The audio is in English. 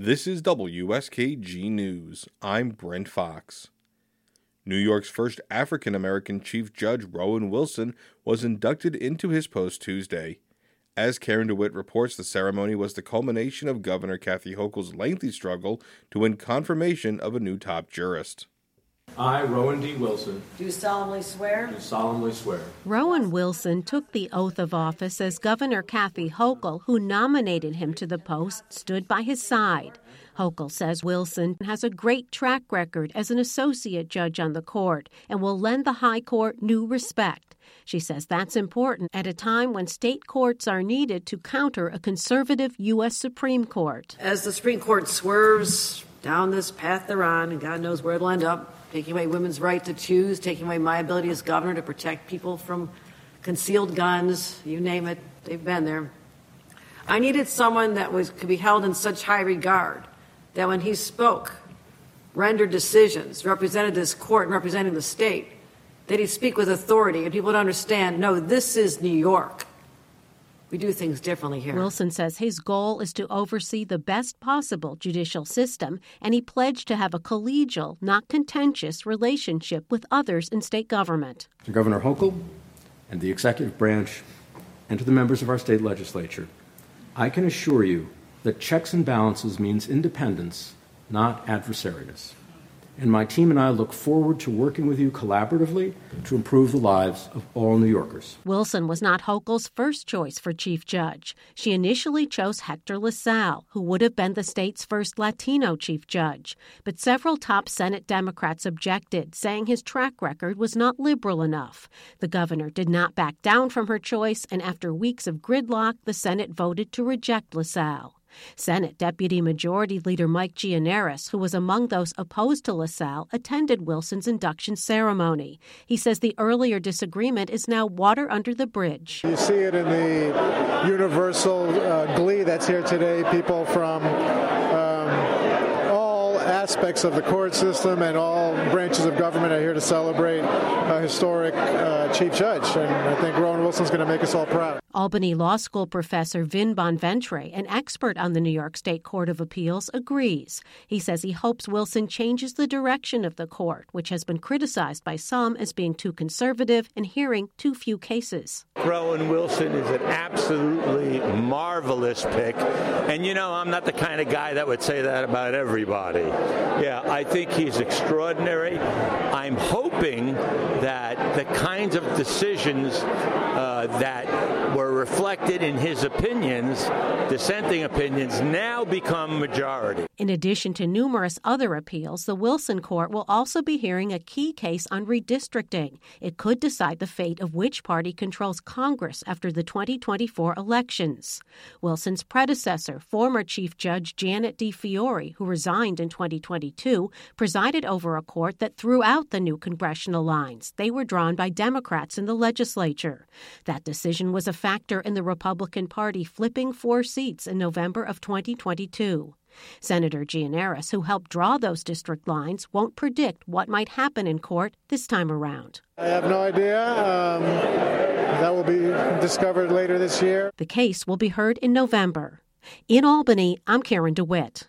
This is WSKG News. I'm Brent Fox. New York's first African American Chief Judge Rowan Wilson was inducted into his post Tuesday. As Karen DeWitt reports, the ceremony was the culmination of Governor Kathy Hochul's lengthy struggle to win confirmation of a new top jurist. I, Rowan D. Wilson, do solemnly swear. do solemnly swear. Rowan Wilson took the oath of office as Governor Kathy Hochul, who nominated him to the post, stood by his side. Hochul says Wilson has a great track record as an associate judge on the court and will lend the High Court new respect. She says that's important at a time when state courts are needed to counter a conservative U.S. Supreme Court. As the Supreme Court swerves down this path they're on, and God knows where it'll end up, taking away women's right to choose, taking away my ability as governor to protect people from concealed guns, you name it, they've been there. I needed someone that was could be held in such high regard that when he spoke, rendered decisions, represented this court and represented the state, that he'd speak with authority and people would understand, no, this is New York. We do things differently here. Wilson says his goal is to oversee the best possible judicial system, and he pledged to have a collegial, not contentious relationship with others in state government. To Governor Hochul and the executive branch and to the members of our state legislature, I can assure you that checks and balances means independence, not adversariness and my team and I look forward to working with you collaboratively to improve the lives of all New Yorkers. Wilson was not Hochul's first choice for chief judge. She initially chose Hector LaSalle, who would have been the state's first Latino chief judge. But several top Senate Democrats objected, saying his track record was not liberal enough. The governor did not back down from her choice, and after weeks of gridlock, the Senate voted to reject LaSalle. Senate Deputy Majority Leader Mike Gianaris, who was among those opposed to LaSalle, attended Wilson's induction ceremony. He says the earlier disagreement is now water under the bridge. You see it in the universal uh, glee that's here today. People from um, aspects of the court system and all branches of government are here to celebrate a historic uh, chief judge. And I think Rowan Wilson's going to make us all proud. Albany Law School professor Vin Bonventre, an expert on the New York State Court of Appeals, agrees. He says he hopes Wilson changes the direction of the court, which has been criticized by some as being too conservative and hearing too few cases. Rowan Wilson is an absolutely marvelous pick. And you know, I'm not the kind of guy that would say that about everybody. Yeah, I think he's extraordinary. I'm hoping that the kinds of decisions uh, that were reflected in his opinions, dissenting opinions, now become majority. In addition to numerous other appeals, the Wilson Court will also be hearing a key case on redistricting. It could decide the fate of which party controls Congress after the 2024 elections. Wilson's predecessor, former Chief Judge Janet D. Who resigned in 2022, presided over a court that threw out the new congressional lines. They were drawn by Democrats in the legislature. That decision was a factor in the Republican Party flipping four seats in November of 2022. Senator Gianaris, who helped draw those district lines, won't predict what might happen in court this time around. I have no idea. Um, that will be discovered later this year. The case will be heard in November. In Albany, I'm Karen DeWitt.